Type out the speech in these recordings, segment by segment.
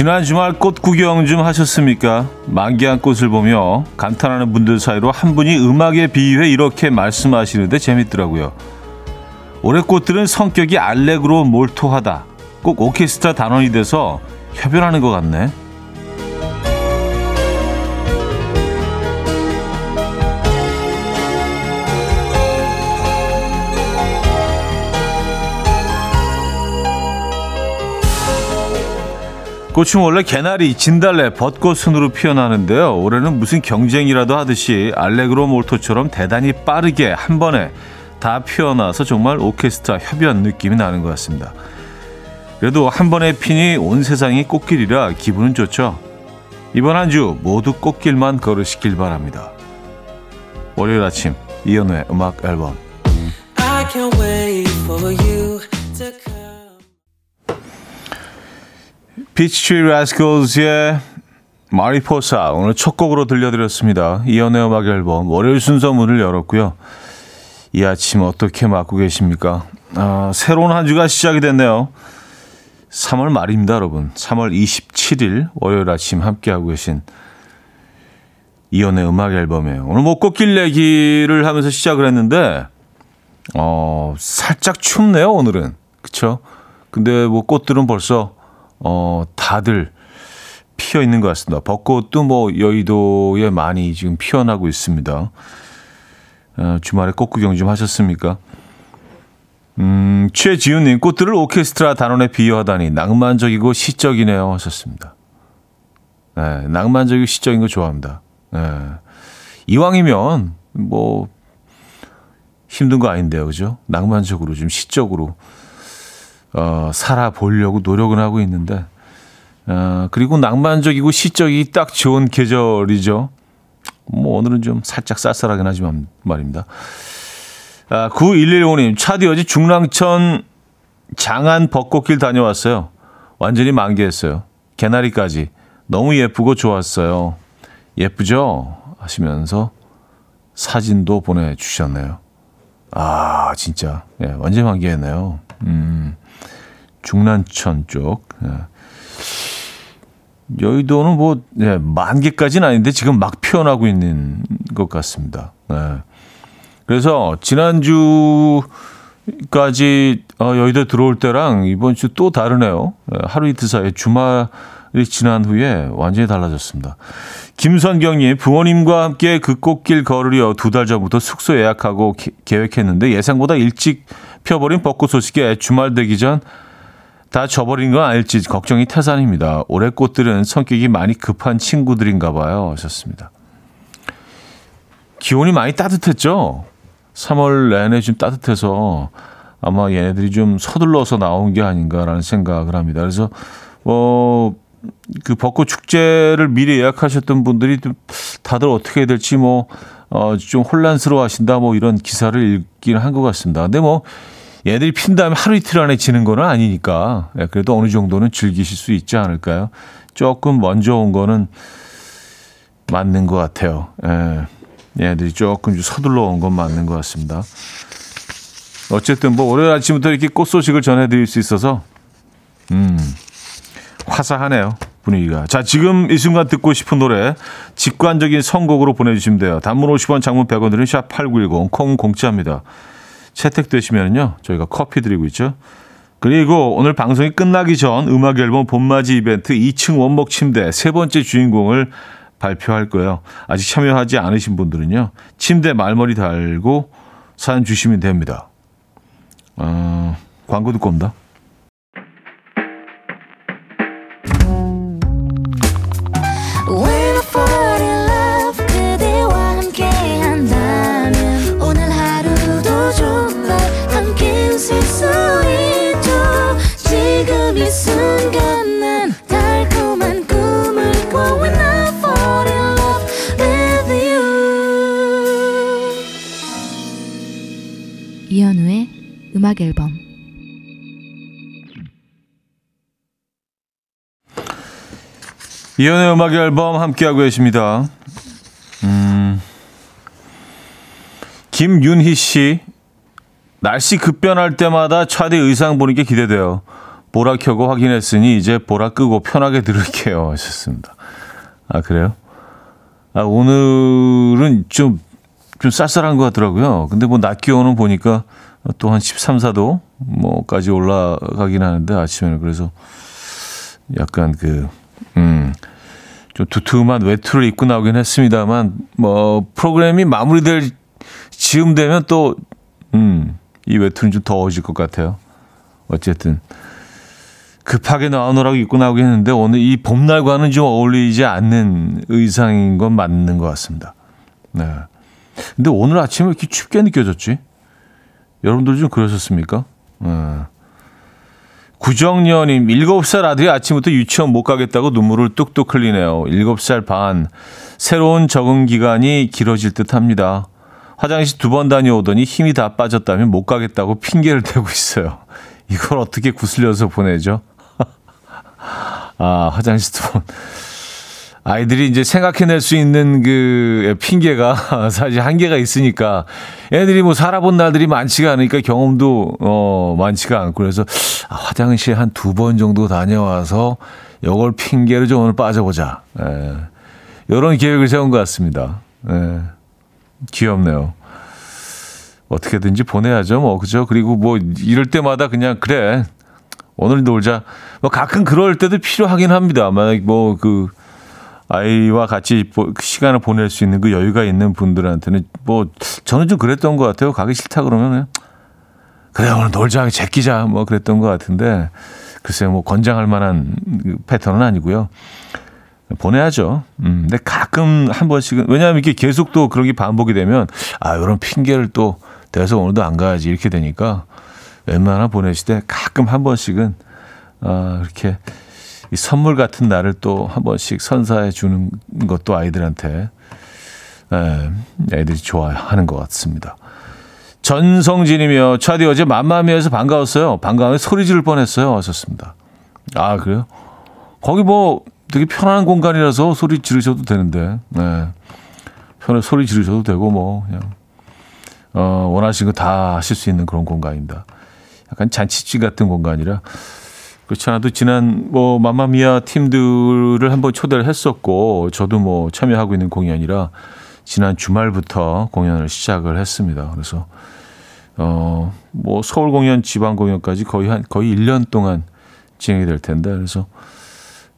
지난 주말 꽃 구경 좀 하셨습니까? 만개한 꽃을 보며 감탄하는 분들 사이로 한 분이 음악에 비유해 이렇게 말씀하시는데 재밌더라고요. 올해 꽃들은 성격이 알렉으로 몰토하다. 꼭 오케스트라 단원이 돼서 협연하는 것 같네. 꽃은 원래 개나리, 진달래, 벚꽃 순으로 피어나는데요. 올해는 무슨 경쟁이라도 하듯이 알레그로 몰토처럼 대단히 빠르게 한 번에 다 피어나서 정말 오케스트라 협연 느낌이 나는 것 같습니다. 그래도 한 번에 피니 온 세상이 꽃길이라 기분은 좋죠. 이번 한 주 모두 꽃길만 걸으시길 바랍니다. 월요일 아침 이연우의 음악 앨범 Peach Tree Rascals의 Mariposa 오늘 첫 곡으로 들려드렸습니다. 이현우의 음악 앨범 월요일 순서 문을 열었고요. 이 아침 어떻게 맞고 계십니까? 아, 새로운 한 주가 시작이 됐네요. 3월 말입니다, 여러분. 3월 27일 월요일 아침 함께하고 계신 이현우의 음악 앨범이에요. 오늘 뭐 꽃길 얘기를 하면서 시작을 했는데 어, 살짝 춥네요, 오늘은. 그쵸? 근데 뭐 꽃들은 벌써 어, 다들 피어 있는 것 같습니다. 벚꽃도 뭐 여의도에 많이 지금 피어나고 있습니다. 어, 주말에 꽃 구경 좀 하셨습니까? 음, 최지훈님, 꽃들을 오케스트라 단원에 비유하다니 낭만적이고 시적이네요. 하셨습니다. 네, 낭만적이고 시적인 거 좋아합니다. 네. 이왕이면, 뭐, 힘든 거 아닌데요. 그죠? 낭만적으로, 좀 시적으로. 어, 살아보려고 노력은 하고 있는데, 어, 그리고 낭만적이고 시적이 딱 좋은 계절이죠. 뭐, 오늘은 좀 살짝 쌀쌀하긴 하지만 말입니다. 아, 9115님, 차디 어제 중랑천 장안 벚꽃길 다녀왔어요. 완전히 만개했어요. 개나리까지. 너무 예쁘고 좋았어요. 예쁘죠? 하시면서 사진도 보내주셨네요. 아, 진짜. 예, 완전 만개했네요. 음. 중란천 쪽. 예. 여의도는 뭐, 예, 만 개까지는 아닌데 지금 막 피어나고 있는 것 같습니다. 예. 그래서 지난주까지 어, 여의도 들어올 때랑 이번 주 또 다르네요. 예, 하루 이틀 사이에 주말이 지난 후에 완전히 달라졌습니다. 김선경님, 부모님과 함께 그 꽃길 걸으려 두 달 전부터 숙소 예약하고 기, 계획했는데 예상보다 일찍 펴버린 벚꽃 소식에 주말 되기 전 다 져버린 건 알지 걱정이 태산입니다. 올해 꽃들은 성격이 많이 급한 친구들인가 봐요. 하셨습니다. 기온이 많이 따뜻했죠? 3월 내내 좀 따뜻해서 아마 얘네들이 좀 서둘러서 나온 게 아닌가라는 생각을 합니다. 그래서 뭐, 그 벚꽃 축제를 미리 예약하셨던 분들이 다들 어떻게 될지 뭐, 어, 좀 혼란스러워 하신다 뭐 이런 기사를 읽기는 한것 같습니다. 근데 뭐, 얘들이 핀 다음에 하루 이틀 안에 지는 거는 아니니까 예, 그래도 어느 정도는 즐기실 수 있지 않을까요? 조금 먼저 온 거는 맞는 것 같아요. 예. 얘들이 조금 좀 서둘러 온 건 맞는 것 같습니다. 어쨌든 뭐 월요일 아침부터 이렇게 꽃 소식을 전해드릴 수 있어서 음 화사하네요 분위기가. 자 지금 이 순간 듣고 싶은 노래 직관적인 선곡으로 보내주시면 돼요. 단문 50원, 장문 100원 들은 샵8910 콩 공짜입니다. 채택되시면요 저희가 커피 드리고 있죠. 그리고 오늘 방송이 끝나기 전 음악 앨범 봄맞이 이벤트 2층 원목 침대 세 번째 주인공을 발표할 거예요. 아직 참여하지 않으신 분들은요. 침대 말머리 달고 사연 주시면 됩니다. 어, 광고 듣고 옵니다. 이현우의 음악 앨범 이연의 음악 앨범 함께하고 계십니다. 음, 김윤희 씨, 날씨 급변할 때마다 차디 의상 보는 게 기대돼요. 보라 켜고 확인했으니 이제 보라 끄고 편하게 들을게요. 하셨습니다. 아, 그래요? 아, 오늘은 좀, 좀 쌀쌀한 것 같더라고요. 근데 뭐 낮 기온은 보니까 또 한 13, 4도 뭐까지 올라가긴 하는데 아침에는 그래서 약간 그, 음, 좀 두툼한 외투를 입고 나오긴 했습니다만 뭐 프로그램이 마무리될 즈음 되면 또, 음, 이 외투는 좀 더워질 것 같아요. 어쨌든. 급하게 나오느라고 입고 나오긴 했는데 오늘 이 봄날과는 좀 어울리지 않는 의상인 건 맞는 것 같습니다. 네. 근데 오늘 아침에 이렇게 춥게 느껴졌지? 여러분들 좀 그러셨습니까? 네. 구정년님, 7살 아들이 아침부터 유치원 못 가겠다고 눈물을 뚝뚝 흘리네요. 7살 반. 새로운 적응 기간이 길어질 듯 합니다. 화장실 두 번 다녀오더니 힘이 다 빠졌다면 못 가겠다고 핑계를 대고 있어요. 이걸 어떻게 구슬려서 보내죠? 아, 화장실 두 번. 아이들이 이제 생각해낼 수 있는 그 핑계가 사실 한계가 있으니까 애들이 뭐 살아본 날들이 많지가 않으니까 경험도 어 많지가 않고 그래서 아, 화장실 한 두 번 정도 다녀와서 요걸 핑계로 좀 오늘 빠져보자. 예. 이런 계획을 세운 것 같습니다. 예. 귀엽네요. 어떻게든지 보내야죠, 뭐 그죠? 그리고 뭐 이럴 때마다 그냥 그래 오늘 놀자. 뭐 가끔 그럴 때도 필요하긴 합니다. 만약 뭐 그 아이와 같이 시간을 보낼 수 있는 그 여유가 있는 분들한테는 뭐 저는 좀 그랬던 것 같아요. 가기 싫다 그러면 그래 오늘 놀자 제끼자 뭐 그랬던 것 같은데 글쎄요 뭐 권장할 만한 그 패턴은 아니고요. 보내야죠. 음, 근데 가끔 한 번씩은 왜냐하면 이게 계속 또 그런 게 반복이 되면 아 이런 핑계를 또 대서 오늘도 안 가야지 이렇게 되니까 웬만하면 보내실 때 가끔 한 번씩은 아 이렇게 이 선물 같은 날을 또 한 번씩 선사해 주는 것도 아이들한테 에, 애들이 좋아하는 것 같습니다. 전성진이며 차디 어제 맘마미에서 반가웠어요. 반가워서 소리 지를 뻔했어요. 하셨습니다. 아 그래요? 거기 뭐 되게 편안한 공간이라서 소리 지르셔도 되는데, 네. 편에 소리 지르셔도 되고 뭐 그냥 어, 원하시는 거 다 하실 수 있는 그런 공간입니다. 약간 잔치집 같은 공간이라 그렇지 않아도 지난 뭐 마마미아 팀들을 한번 초대를 했었고 저도 뭐 참여하고 있는 공연이라 지난 주말부터 공연을 시작을 했습니다. 그래서 어 뭐 서울 공연, 지방 공연까지 거의 한 거의 1년 동안 진행이 될 텐데 그래서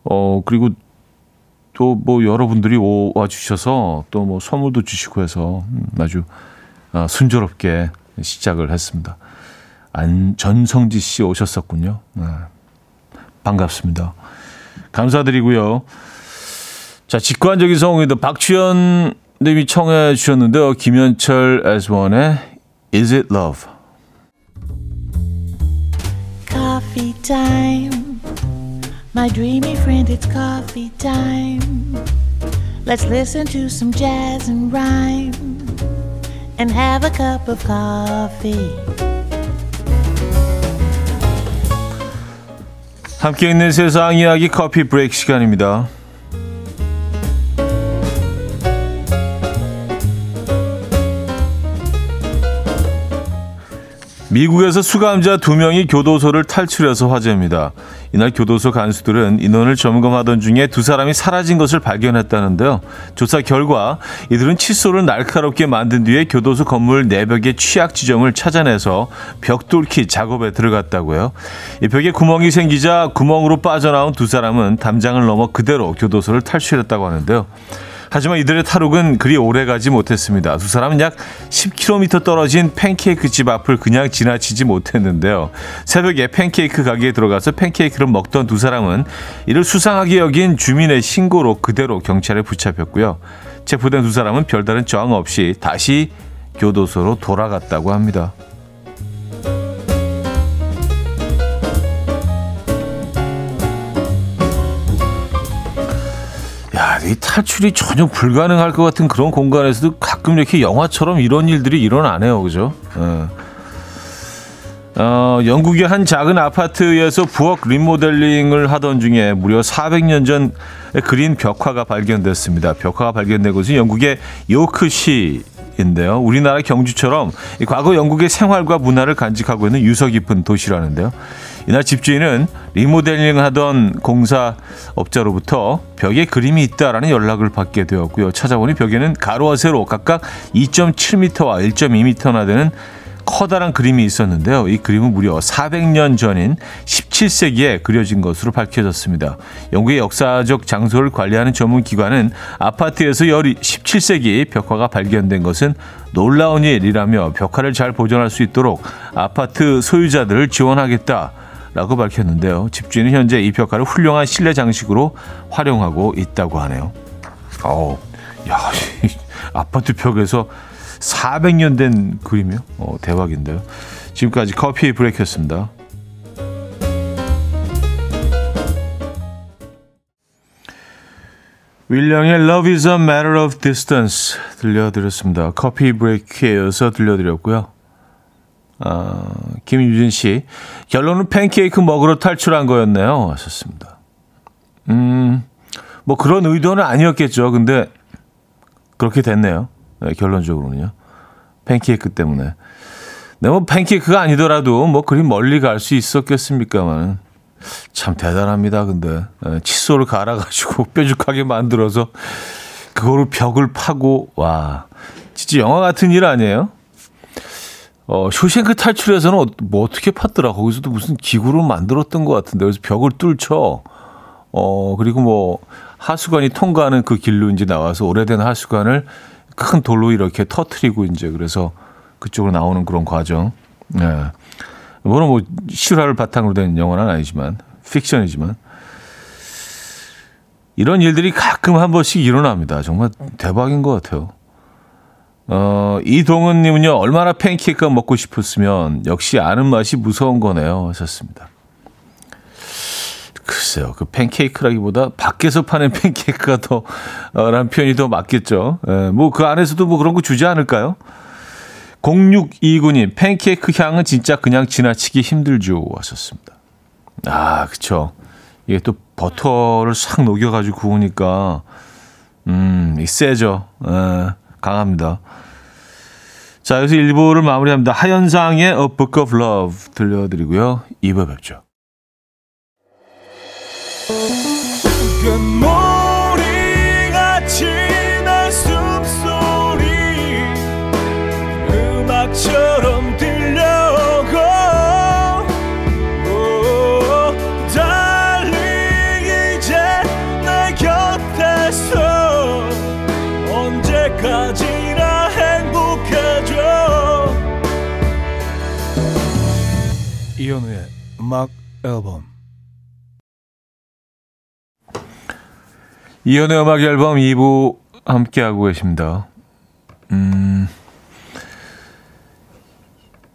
어 그리고 또 뭐 여러분들이 와 주셔서 또 뭐 선물도 주시고 해서 아주 어, 순조롭게 시작을 했습니다. 안 전성지 씨 오셨었군요. 네. 반갑습니다. 감사드리고요. 자, 직관적인 성우입니다. 박주현 님이 청해 주셨는데요. 김현철 S1의 Is It Love? Coffee time. My dreamy friend, it's coffee time. Let's listen to some jazz and rhyme and have a cup of coffee. 함께 있는 세상 이야기 커피 브레이크 시간입니다. 미국에서 수감자 두 명이 교도소를 탈출해서 화제입니다. 이날 교도소 간수들은 인원을 점검하던 중에 두 사람이 사라진 것을 발견했다는데요. 조사 결과 이들은 칫솔을 날카롭게 만든 뒤에 교도소 건물 내벽의 취약 지점을 찾아내서 벽 뚫기 작업에 들어갔다고요. 이 벽에 구멍이 생기자 구멍으로 빠져나온 두 사람은 담장을 넘어 그대로 교도소를 탈출했다고 하는데요. 하지만 이들의 탈옥은 그리 오래 가지 못했습니다. 두 사람은 약 10km 떨어진 팬케이크 집 앞을 그냥 지나치지 못했는데요. 새벽에 팬케이크 가게에 들어가서 팬케이크를 먹던 두 사람은 이를 수상하게 여긴 주민의 신고로 그대로 경찰에 붙잡혔고요. 체포된 두 사람은 별다른 저항 없이 다시 교도소로 돌아갔다고 합니다. 이 탈출이 전혀 불가능할 것 같은 그런 공간에서도 가끔 이렇게 영화처럼 이런 일들이 일어나네요, 그죠? 어. 어, 영국의 한 작은 아파트에서 부엌 리모델링을 하던 중에 무려 400년 전 그린 벽화가 발견됐습니다. 벽화가 발견된 곳은 영국의 요크시 인데요. 우리나라 경주처럼 과거 영국의 생활과 문화를 간직하고 있는 유서 깊은 도시라는데요. 이날 집주인은 리모델링 하던 공사 업자로부터 벽에 그림이 있다라는 연락을 받게 되었고요. 찾아보니 벽에는 가로와 세로 각각 2.7m와 1.2m나 되는 커다란 그림이 있었는데요. 이 그림은 무려 400년 전인 17세기에 그려진 것으로 밝혀졌습니다. 영국의 역사적 장소를 관리하는 전문 기관은 아파트에서 열 17세기 벽화가 발견된 것은 놀라운 일이라며 벽화를 잘 보존할 수 있도록 아파트 소유자들을 지원하겠다 라고 밝혔는데요. 집주인은 현재 이 벽화를 훌륭한 실내 장식으로 활용하고 있다고 하네요. 어, 야, 아파트 벽에서 400년 된 그림이요? 어, 대박인데요. 지금까지 커피 브레이크였습니다. 윌령의 Love is a matter of distance 들려드렸습니다. 커피 브레이크에 이어서 들려드렸고요. 아, 김유진 씨, 결론은 팬케이크 먹으러 탈출한 거였네요. 하셨습니다. 음, 뭐 그런 의도는 아니었겠죠. 근데 그렇게 됐네요. 네, 결론적으로는요. 팬케이크 때문에. 네, 뭐 팬케이크가 아니더라도 뭐 그리 멀리 갈 수 있었겠습니까만 참 대단합니다. 근데 네, 칫솔을 갈아가지고 뾰족하게 만들어서 그거를 벽을 파고 와 진짜 영화 같은 일 아니에요? 어, 쇼생크 탈출에서는 어, 뭐 어떻게 팠더라. 거기서도 무슨 기구로 만들었던 것 같은데 그래서 벽을 뚫쳐. 어 그리고 뭐 하수관이 통과하는 그 길로 이제 나와서 오래된 하수관을 큰 돌로 이렇게 터트리고 이제 그래서 그쪽으로 나오는 그런 과정. 네. 물론 뭐 실화를 바탕으로 된 영화는 아니지만 픽션이지만 이런 일들이 가끔 한 번씩 일어납니다. 정말 대박인 것 같아요. 어, 이동은님은요, 얼마나 팬케이크가 먹고 싶었으면 역시 아는 맛이 무서운 거네요. 하셨습니다. 글쎄요, 그 팬케이크라기보다 밖에서 파는 팬케이크가 더, 어, 라는 표현이 더 맞겠죠. 예, 뭐 그 안에서도 뭐 그런 거 주지 않을까요? 0629님, 팬케이크 향은 진짜 그냥 지나치기 힘들죠. 하셨습니다. 아, 그쵸. 이게 또 버터를 싹 녹여가지고 구우니까, 음, 이 세죠. 예, 강합니다. 자, 여기서 1부를 마무리합니다. 하현상의 A Book of Love 들려드리고요. 2부 뵙죠. 이현우의 음악 앨범 이연의 음악 앨범 2부 함께하고 계십니다. 음,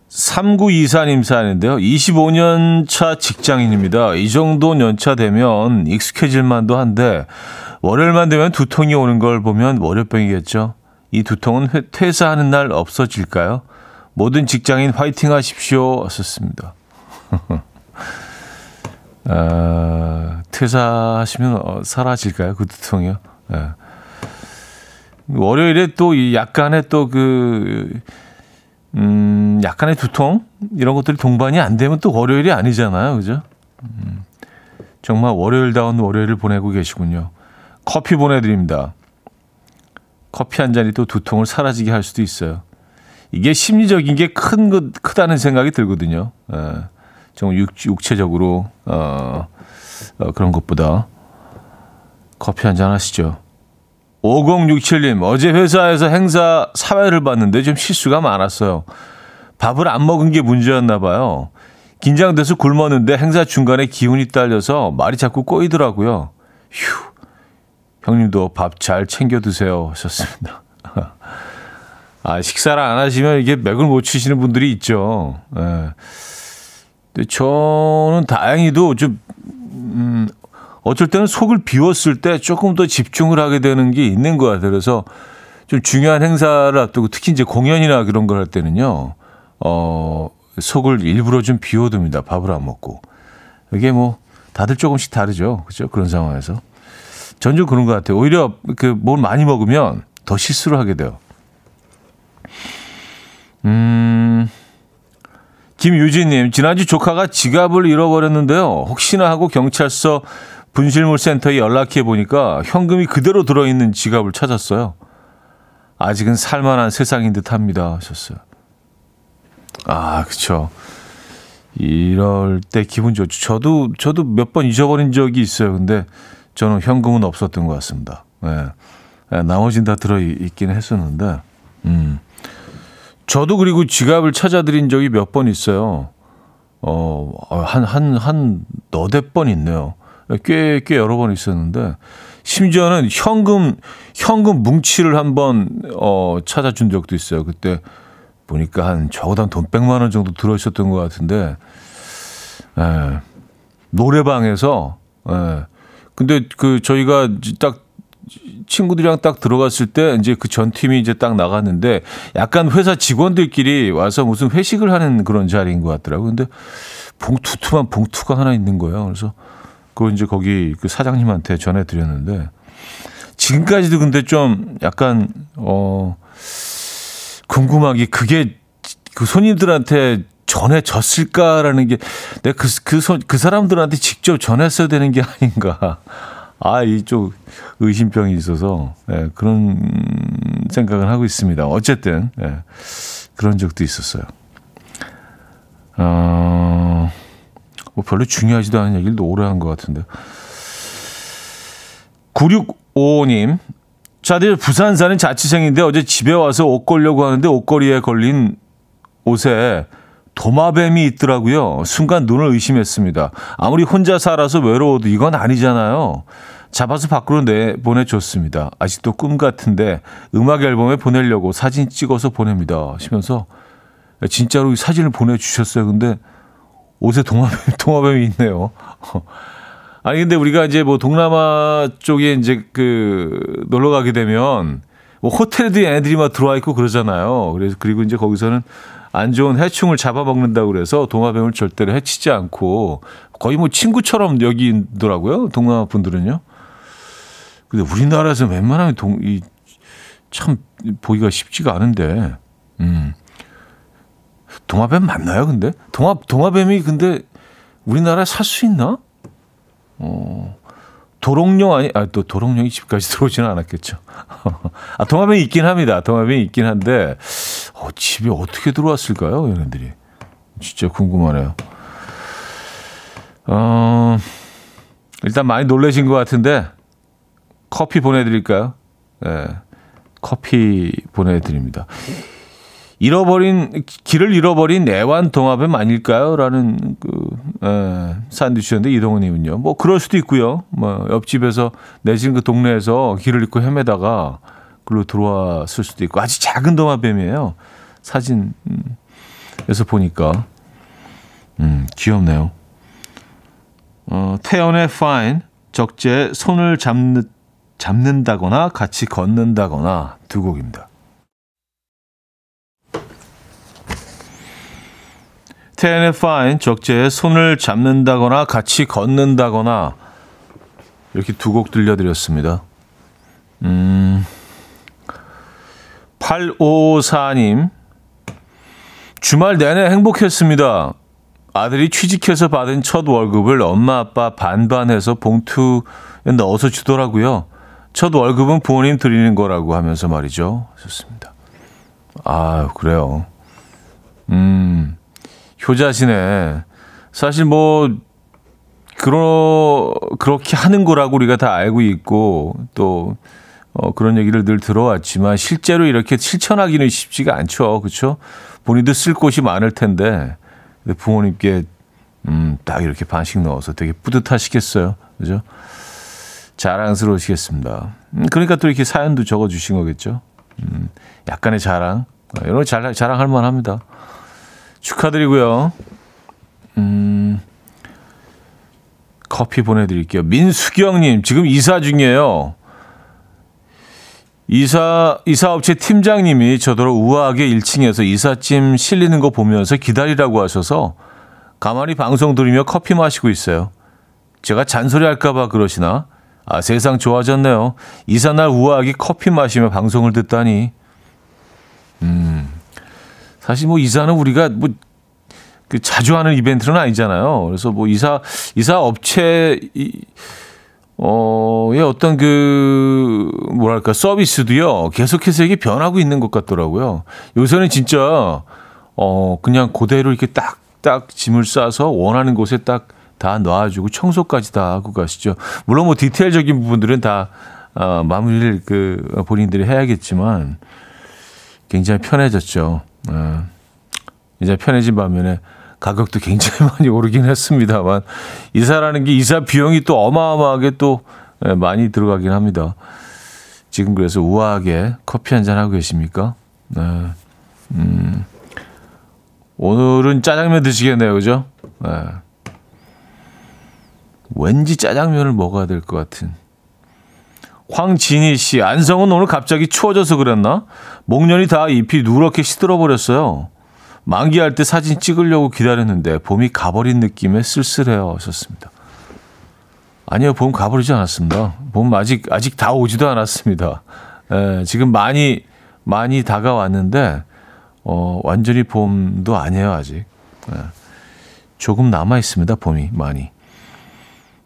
3924님 사연인데요. 25년 차 직장인입니다. 이 정도 연차 되면 익숙해질 만도 한데, 월요일만 되면 두통이 오는 걸 보면 월요병이겠죠. 이 두통은 회, 퇴사하는 날 없어질까요? 모든 직장인 화이팅 하십시오. 썼습니다. 어, 퇴사하시면 어, 사라질까요? 그 두통이요? 예. 월요일에 또 이 약간의 또 그, 음, 약간의 두통? 이런 것들이 동반이 안 되면 또 월요일이 아니잖아요. 그죠? 음, 정말 월요일다운 월요일을 보내고 계시군요. 커피 보내드립니다. 커피 한 잔이 또 두통을 사라지게 할 수도 있어요. 이게 심리적인 게 큰, 크다는 생각이 들거든요. 예. 좀 육, 육체적으로 어, 어, 그런 것보다 커피 한 잔 하시죠. 5067님 어제 회사에서 행사 사회를 봤는데 좀 실수가 많았어요. 밥을 안 먹은 게 문제였나 봐요. 긴장돼서 굶었는데 행사 중간에 기운이 딸려서 말이 자꾸 꼬이더라고요. 휴, 형님도 밥 잘 챙겨 드세요 하셨습니다. 아 식사를 안 하시면 이게 맥을 못 치시는 분들이 있죠. 예. 근데 저는 다행히도 좀, 음, 어쩔 때는 속을 비웠을 때 조금 더 집중을 하게 되는 게 있는 것 같아요. 그래서 좀 중요한 행사를 앞두고 특히 이제 공연이나 그런 걸 할 때는요, 어, 속을 일부러 좀 비워둡니다. 밥을 안 먹고. 이게 뭐, 다들 조금씩 다르죠. 그죠? 그런 상황에서. 전좀 그런 것 같아요. 오히려 그 뭘 많이 먹으면 더 실수를 하게 돼요. 음, 김유진님, 지난주 조카가 지갑을 잃어버렸는데요. 혹시나 하고 경찰서 분실물 센터에 연락해 보니까 현금이 그대로 들어있는 지갑을 찾았어요. 아직은 살만한 세상인 듯 합니다. 하셨어요. 아, 그쵸. 이럴 때 기분 좋죠. 저도, 저도 몇 번 잊어버린 적이 있어요. 근데 저는 현금은 없었던 것 같습니다. 예. 예, 나머진 다 들어있긴 했었는데, 음. 저도 그리고 지갑을 찾아드린 적이 몇 번 있어요. 어, 한, 한, 한 너댓 번 있네요. 꽤, 꽤 여러 번 있었는데, 심지어는 현금, 현금 뭉치를 한 번, 어, 찾아준 적도 있어요. 그때 보니까 한, 적어도 한 돈 100만 원 정도 들어있었던 것 같은데, 예, 노래방에서, 예, 근데 그, 저희가 딱 친구들이랑 딱 들어갔을 때 이제 그 전 팀이 이제 딱 나갔는데 약간 회사 직원들끼리 와서 무슨 회식을 하는 그런 자리인 것 같더라고요. 근데 봉투 투만 봉투가 하나 있는 거예요. 그래서 그걸 이제 거기 그 사장님한테 전해드렸는데 지금까지도 근데 좀 약간 어 궁금하게 그게 그 손님들한테 전해졌을까라는 게 내가 그, 그, 손, 그 사람들한테 직접 전했어야 되는 게 아닌가. 아, 이쪽 의심병이 있어서 예, 그런 생각을 하고 있습니다. 어쨌든 예, 그런 적도 있었어요. 어, 뭐 별로 중요하지도 않은 얘기를 오래 한 것 같은데. 9655님, 자들 부산 사는 자취생인데 어제 집에 와서 옷 걸려고 하는데 옷걸이에 걸린 옷에 도마뱀이 있더라고요. 순간 눈을 의심했습니다. 아무리 혼자 살아서 외로워도 이건 아니잖아요. 잡아서 밖으로 내보내줬습니다. 아직도 꿈 같은데 음악 앨범에 보내려고 사진 찍어서 보냅니다. 하시면서 진짜로 사진을 보내주셨어요. 근데 옷에 도마뱀, 도마뱀이 있네요. 아니, 근데 우리가 이제 뭐 동남아 쪽에 이제 그 놀러 가게 되면 뭐 호텔에도 애들이 막 들어와 있고 그러잖아요. 그래서 그리고 이제 거기서는 안 좋은 해충을 잡아먹는다고 그래서 동화뱀을 절대로 해치지 않고 거의 뭐 친구처럼 여기더라고요. 동남아 분들은요. 근데 우리나라에서 웬만하면 동, 이, 참 보기가 쉽지가 않은데, 음. 동화뱀 맞나요, 근데? 동화, 동화뱀이 근데 우리나라에 살 수 있나? 어, 도롱뇽 아니, 아, 또 도롱뇽이 집까지 들어오지는 않았겠죠. 아, 동화뱀이 있긴 합니다. 동화뱀이 있긴 한데, 어, 집에 어떻게 들어왔을까요, 얘네들이? 진짜 궁금하네요. 어, 일단 많이 놀라신 것 같은데, 커피 보내드릴까요? 네, 커피 보내드립니다. 잃어버린 길을 잃어버린 애완 동화뱀 아닐까요? 라는 그 에, 사연 주셨는데 이동훈님은요. 뭐 그럴 수도 있고요. 뭐 옆집에서 내진 그 동네에서 길을 잃고 헤매다가 글로 들어왔을 수도 있고 아주 작은 동화뱀이에요. 사진에서 보니까 음 귀엽네요. 어, 태연의 Fine 적재 손을 잡는 잡는다거나 같이 걷는다거나 두 곡입니다. 태연의 Fine 적재의 손을 잡는다거나 같이 걷는다거나 이렇게 두 곡 들려드렸습니다. 음, 8554님 주말 내내 행복했습니다. 아들이 취직해서 받은 첫 월급을 엄마 아빠 반반해서 봉투에 넣어서 주더라고요. 첫 월급은 부모님 드리는 거라고 하면서 말이죠. 좋습니다. 아, 그래요. 음, 효자시네. 사실 뭐, 그러, 그렇게 하는 거라고 우리가 다 알고 있고, 또, 어, 그런 얘기를 늘 들어왔지만, 실제로 이렇게 실천하기는 쉽지가 않죠. 그쵸? 본인도 쓸 곳이 많을 텐데, 부모님께, 음, 딱 이렇게 반씩 넣어서 되게 뿌듯하시겠어요. 그죠? 자랑스러우시겠습니다. 음, 그러니까 또 이렇게 사연도 적어 주신 거겠죠. 음, 약간의 자랑. 어, 이런 거 잘, 자랑할 만합니다. 축하드리고요. 음, 커피 보내드릴게요. 민수경님, 지금 이사 중이에요. 이사, 이사업체 팀장님이 저더러 우아하게 1층에서 이삿짐 실리는 거 보면서 기다리라고 하셔서 가만히 방송 들으며 커피 마시고 있어요. 제가 잔소리 할까봐 그러시나? 아, 세상 좋아졌네요. 이사날 우아하게 커피 마시며 방송을 듣다니. 음, 사실 뭐 이사는 우리가 뭐 그 자주 하는 이벤트는 아니잖아요. 그래서 뭐 이사 이사 업체 이 어의 어떤 그 뭐랄까 서비스도요 계속해서 이게 변하고 있는 것 같더라고요. 요새는 진짜 어 그냥 그대로 이렇게 딱 딱 짐을 싸서 원하는 곳에 딱 다 놔주고 청소까지 다 하고 가시죠. 물론 뭐 디테일적인 부분들은 다 어, 마무리를 그 본인들이 해야겠지만 굉장히 편해졌죠. 어, 이제 편해진 반면에 가격도 굉장히 많이 오르긴 했습니다만 이사라는 게 이사 비용이 또 어마어마하게 또 예, 많이 들어가긴 합니다. 지금 그래서 우아하게 커피 한 잔 하고 계십니까? 네. 음, 오늘은 짜장면 드시겠네요, 그죠? 네. 왠지 짜장면을 먹어야 될 것 같은. 황진희 씨, 안성은 오늘 갑자기 추워져서 그랬나? 목련이 다 잎이 누렇게 시들어 버렸어요. 만기할 때 사진 찍으려고 기다렸는데 봄이 가버린 느낌에 쓸쓸해요. 하셨습니다. 아니요, 봄 가버리지 않았습니다. 봄 아직 아직 다 오지도 않았습니다. 에, 지금 많이 많이 다가왔는데 어, 완전히 봄도 아니에요 아직. 에, 조금 남아 있습니다. 봄이 많이.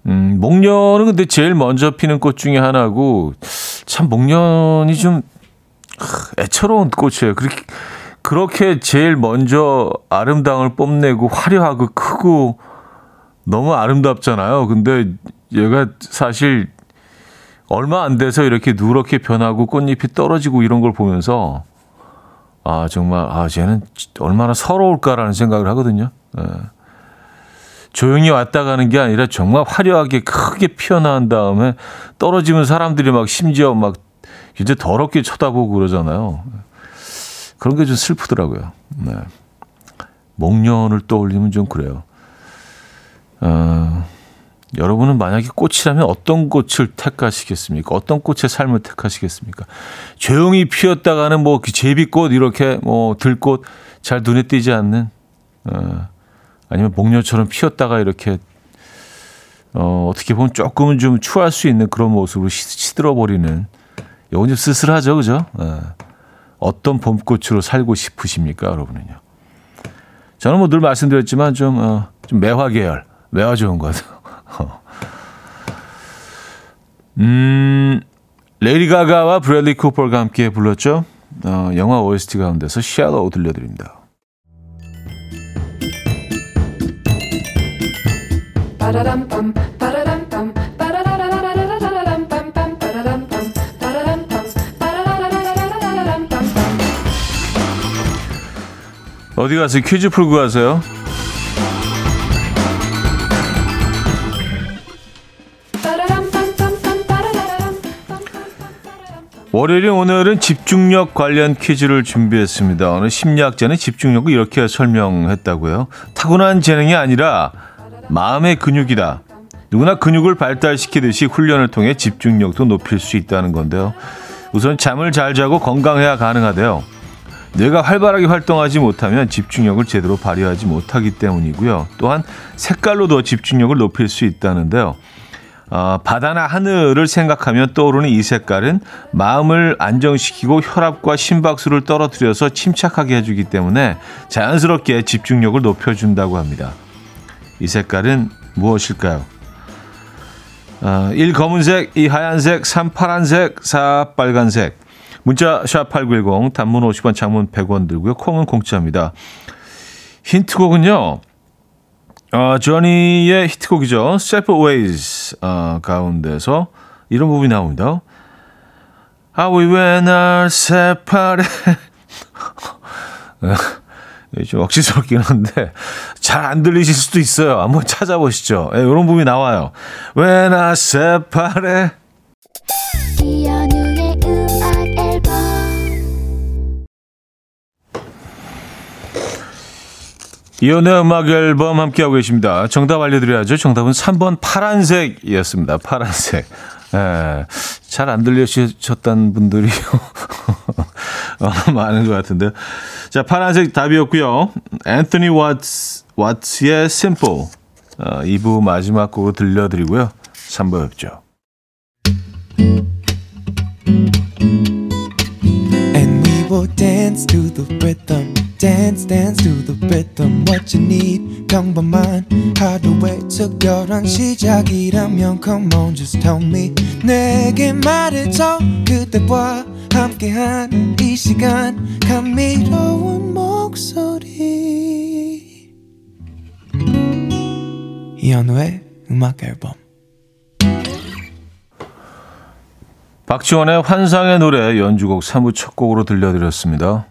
음, 목련은 근데 제일 먼저 피는 꽃 중에 하나고 참 목련이 좀 애처로운 꽃이에요. 그렇게 그렇게 제일 먼저 아름다움을 뽐내고 화려하고 크고 너무 아름답잖아요. 근데 얘가 사실 얼마 안 돼서 이렇게 누렇게 변하고 꽃잎이 떨어지고 이런 걸 보면서 아 정말 아 쟤는 얼마나 서러울까라는 생각을 하거든요. 예. 조용히 왔다 가는 게 아니라 정말 화려하게 크게 피어난 다음에 떨어지면 사람들이 막 심지어 막 이제 더럽게 쳐다보고 그러잖아요. 그런 게 좀 슬프더라고요. 네. 목련을 떠올리면 좀 그래요. 어, 여러분은 만약에 꽃이라면 어떤 꽃을 택하시겠습니까? 어떤 꽃의 삶을 택하시겠습니까? 조용히 피었다가는 뭐 제비꽃 이렇게 뭐 들꽃 잘 눈에 띄지 않는 어, 아니면 목련처럼 피었다가 이렇게 어, 어떻게 보면 조금은 좀 추할 수 있는 그런 모습으로 시들어 버리는 이건 좀 쓸쓸하죠, 그죠? 어, 어떤 봄꽃으로 살고 싶으십니까, 여러분은요? 저는 뭐 늘 말씀드렸지만 좀, 어, 좀 매화 계열, 매화 좋은 것 같아요. 음, 레이디 가가와 브래들리 쿠퍼가 함께 불렀죠. 어, 영화 OST 가운데서 Shallow 들려드립니다. 어디 가세요? 퀴즈 풀고 가세요. 월요일인 오늘은 집중력 관련 퀴즈를 준비했습니다. 어느 심리학자는 집중력을 이렇게 설명했다고요. 타고난 재능이 아니라 마음의 근육이다. 누구나 근육을 발달시키듯이 훈련을 통해 집중력도 높일 수 있다는 건데요. 우선 잠을 잘 자고 건강해야 가능하대요. 뇌가 활발하게 활동하지 못하면 집중력을 제대로 발휘하지 못하기 때문이고요. 또한 색깔로도 집중력을 높일 수 있다는데요. 어, 바다나 하늘을 생각하면 떠오르는 이 색깔은 마음을 안정시키고 혈압과 심박수를 떨어뜨려서 침착하게 해주기 때문에 자연스럽게 집중력을 높여준다고 합니다. 이 색깔은 무엇일까요? 어, 1. 검은색, 2. 하얀색, 3. 파란색, 4. 빨간색. 문자 샵8910 단문 50원 장문 100원 들고요. 콩은 공짜입니다. 힌트곡은요. 어, 조니의 히트곡이죠. Separate Ways 어, 가운데서 이런 부분이 나옵니다. How we went our separate 예, 좀 억지스럽긴 한데 잘 안 들리실 수도 있어요. 한번 찾아보시죠. 예, 이런 부분이 나와요. When I separate 이연의 음악 앨범 함께하고 계십니다. 정답 알려드려야죠. 정답은 3번 파란색이었습니다. 파란색. 예, 잘 안 들려주셨다는 분들이 어, 많은 것 같은데요. 자, 파란색 답이었고요. 앤토니 왓츠, 왓츠의 Simple. 어, 2부 마지막 곡으로 들려드리고요. 3부 뵙죠. Dance dance to the rhythm what you need. 평범한 하루의 특별한 시작이라면 come on just tell me. 내게 말해줘 그대와 함께한 이 시간. 감미로운 목소리. 이현우의 음악 앨범. 박지원의 환상의 노래 연주곡 3부 첫 곡으로 들려드렸습니다.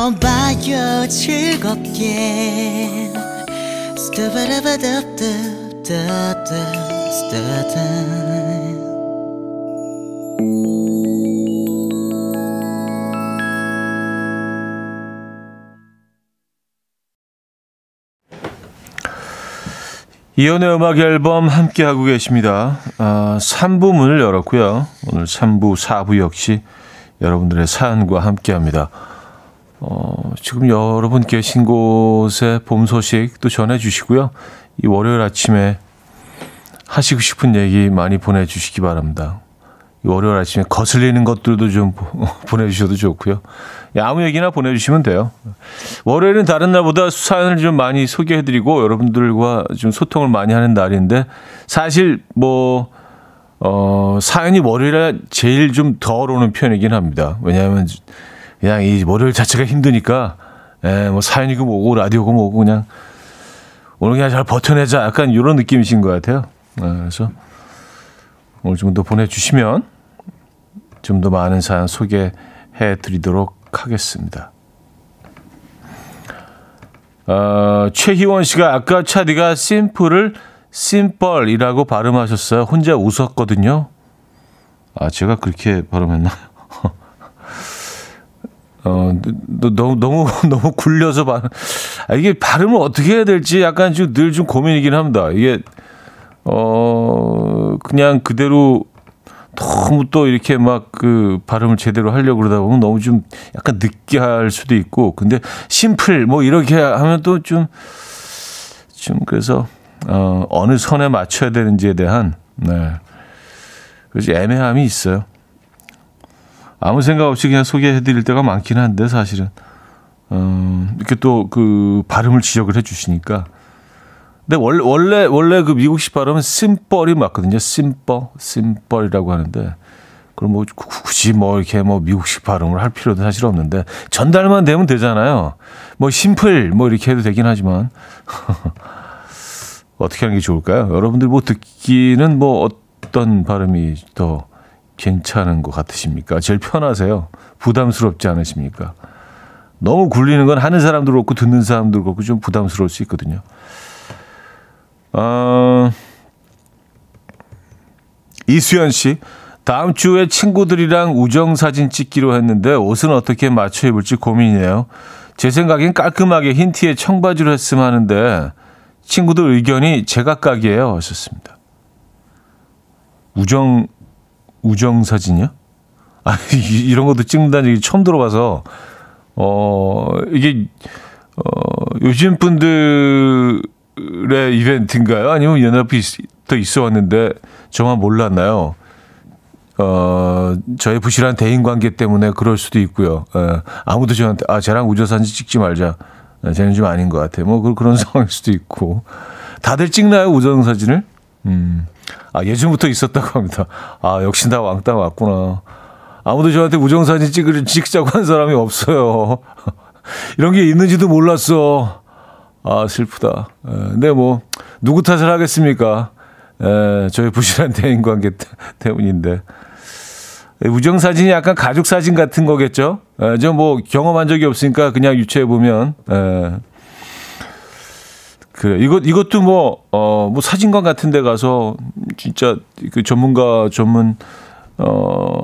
들어봐요 즐겁게 스타바라바다다다다다 이연의 음악 앨범 함께하고 계십니다. 아, 3부 문을 열었고요. 오늘 3부, 4부 역시 여러분들의 사연과 함께합니다. 어, 지금 여러분 계신 곳에 봄 소식도 전해주시고요. 이 월요일 아침에 하시고 싶은 얘기 많이 보내주시기 바랍니다. 이 월요일 아침에 거슬리는 것들도 좀 보- 보내주셔도 좋고요. 예, 아무 얘기나 보내주시면 돼요. 월요일은 다른 날보다 사연을 좀 많이 소개해드리고 여러분들과 좀 소통을 많이 하는 날인데 사실 뭐 어, 사연이 월요일에 제일 좀 덜 오는 편이긴 합니다. 왜냐하면 그냥 이 월요일 자체가 힘드니까 예, 뭐 사연이고 뭐고 라디오고 뭐고 그냥 오늘 그냥 잘 버텨내자 약간 이런 느낌이신 것 같아요. 예, 그래서 오늘 좀 더 보내주시면 좀 더 많은 사연 소개해 드리도록 하겠습니다. 어, 최희원 씨가 아까 차디가 심플을 심벌이라고 발음하셨어요. 혼자 웃었거든요. 아, 제가 그렇게 발음했나요? 어, 너, 너, 너무, 너무 굴려서 발, 아, 이게 발음을 어떻게 해야 될지 약간 좀늘좀 고민이긴 합니다. 이게, 어, 그냥 그대로 너무 또 이렇게 막 그 발음을 제대로 하려고 그러다 보면 너무 좀 약간 느끼할 수도 있고, 근데 심플 뭐 이렇게 하면 또 좀, 좀 그래서, 어, 어느 선에 맞춰야 되는지에 대한, 네. 그래서 애매함이 있어요. 아무 생각 없이 그냥 소개해 드릴 때가 많긴 한데, 사실은. 어, 이렇게 또 그 발음을 지적을 해 주시니까. 근데 원래 원래 원래 그 미국식 발음은 심벌이 맞거든요. 심벌, 심벌이라고 하는데 그럼 뭐 구- 굳이 뭐 이렇게 뭐 미국식 발음을 할 필요도 사실 없는데 전달만 되면 되잖아요. 뭐 심플 뭐 이렇게 해도 되긴 하지만 어떻게 하는 게 좋을까요? 여러분들 뭐 듣기는 뭐 어떤 발음이 더 괜찮은 것 같으십니까? 제일 편하세요? 부담스럽지 않으십니까? 너무 굴리는 건 하는 사람도 그렇고 듣는 사람도 그렇고 좀 부담스러울 수 있거든요. 어, 이수연 씨, 다음 주에 친구들이랑 우정 사진 찍기로 했는데 옷은 어떻게 맞춰 입을지 고민이네요. 제 생각엔 깔끔하게 흰 티에 청바지로 했으면 하는데 친구들 의견이 제각각이에요. 하셨습니다. 우정 우정 사진이요? 아 이- 이런 것도 찍는다는 얘기 처음 들어봐서 어 이게 어 요즘 분들의 이벤트인가요? 아니면 연합이 더 있어 왔는데 저만 몰랐나요? 어, 저의 부실한 대인 관계 때문에 그럴 수도 있고요. 예, 아무도 저한테, 아, 쟤랑 우저사진 찍지 말자. 예, 쟤는 좀 아닌 것 같아. 뭐, 그- 그런 상황일 수도 있고. 다들 찍나요, 우정사진을? 음. 아, 예전부터 있었다고 합니다. 아, 역시 나 왕따 왔구나. 아무도 저한테 우정사진 찍을, 찍자고 한 사람이 없어요. 이런 게 있는지도 몰랐어. 아, 슬프다. 에, 근데 뭐, 누구 탓을 하겠습니까? 에, 저희 부실한 대인 관계 때- 때문인데. 에, 우정사진이 약간 가족사진 같은 거겠죠? 에, 저뭐 경험한 적이 없으니까 그냥 유추해보면, 에, 그래. 이것, 이것도 뭐, 어, 뭐 사진관 같은 데 가서 진짜 그 전문가, 전문, 어,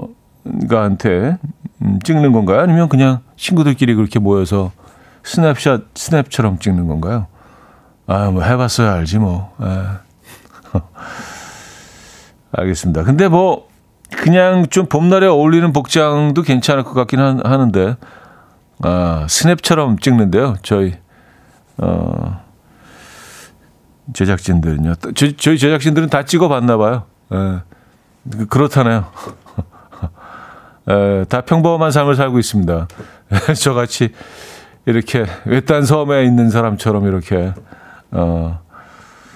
가한테 음, 찍는 건가요? 아니면 그냥 친구들끼리 그렇게 모여서 스냅샷, 스냅처럼 찍는 건가요? 아, 뭐 해봤어야 알지 뭐. 아. 알겠습니다. 근데 뭐 그냥 좀 봄날에 어울리는 복장도 괜찮을 것 같긴 한- 하는데 아, 스냅처럼 찍는데요. 저희 어 제작진들은요. 저, 저희 제작진들은 다 찍어봤나 봐요. 예. 그- 그렇다네요. 에, 다 평범한 삶을 살고 있습니다. 저같이 이렇게 외딴 섬에 있는 사람처럼 이렇게 어,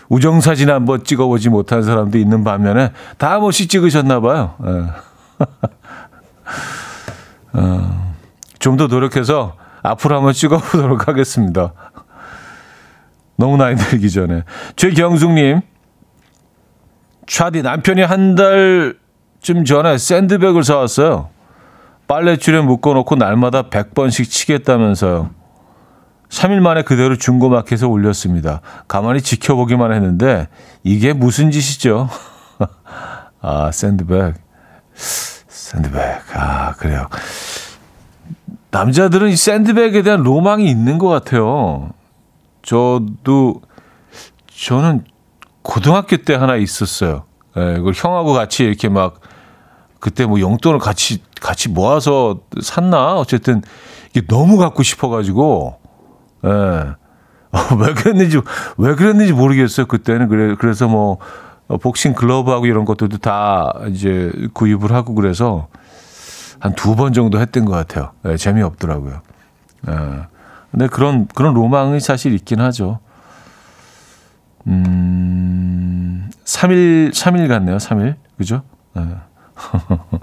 우정 사진 한번 찍어보지 못한 사람도 있는 반면에 다 한 번씩 찍으셨나 봐요. 예. 어, 좀 더 노력해서 앞으로 한번 찍어보도록 하겠습니다. 너무 나이 들기 전에 최경숙님 차디 남편이 한 달쯤 전에 샌드백을 사왔어요. 빨래줄에 묶어놓고 날마다 100번씩 치겠다면서요. 3일 만에 그대로 중고마켓에 올렸습니다. 가만히 지켜보기만 했는데 이게 무슨 짓이죠? 아, 샌드백. 샌드백. 아, 그래요. 남자들은 이 샌드백에 대한 로망이 있는 것 같아요. 저도, 저는 고등학교 때 하나 있었어요. 예, 그걸 형하고 같이 이렇게 막 그때 뭐 용돈을 같이 같이 모아서 샀나 어쨌든 이게 너무 갖고 싶어가지고 예. 어, 왜 그랬는지 왜 그랬는지 모르겠어요 그때는 그래 그래서 뭐 어, 복싱 글러브하고 이런 것들도 다 이제 구입을 하고 그래서 한 두 번 정도 했던 것 같아요. 예, 재미없더라고요. 예. 근데 그런 그런 로망이 사실 있긴 하죠. 음, 3일, 3일 같네요, 3일. 그죠? 네.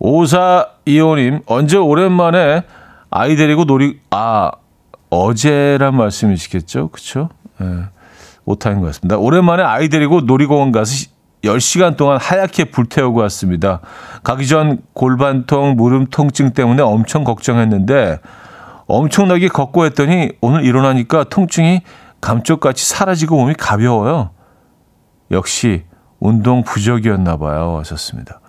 5425님, 언제 오랜만에 아이 데리고 놀이, 아, 어제란 말씀이시겠죠? 그쵸? 네. 오타인 것 같습니다. 오랜만에 아이 데리고 놀이공원 가서 10시간 동안 하얗게 불태우고 왔습니다. 가기 전 골반통, 무릎 통증 때문에 엄청 걱정했는데 엄청나게 걷고 했더니 오늘 일어나니까 통증이 감쪽같이 사라지고 몸이 가벼워요. 역시 운동 부족이었나 봐요. 하셨습니다.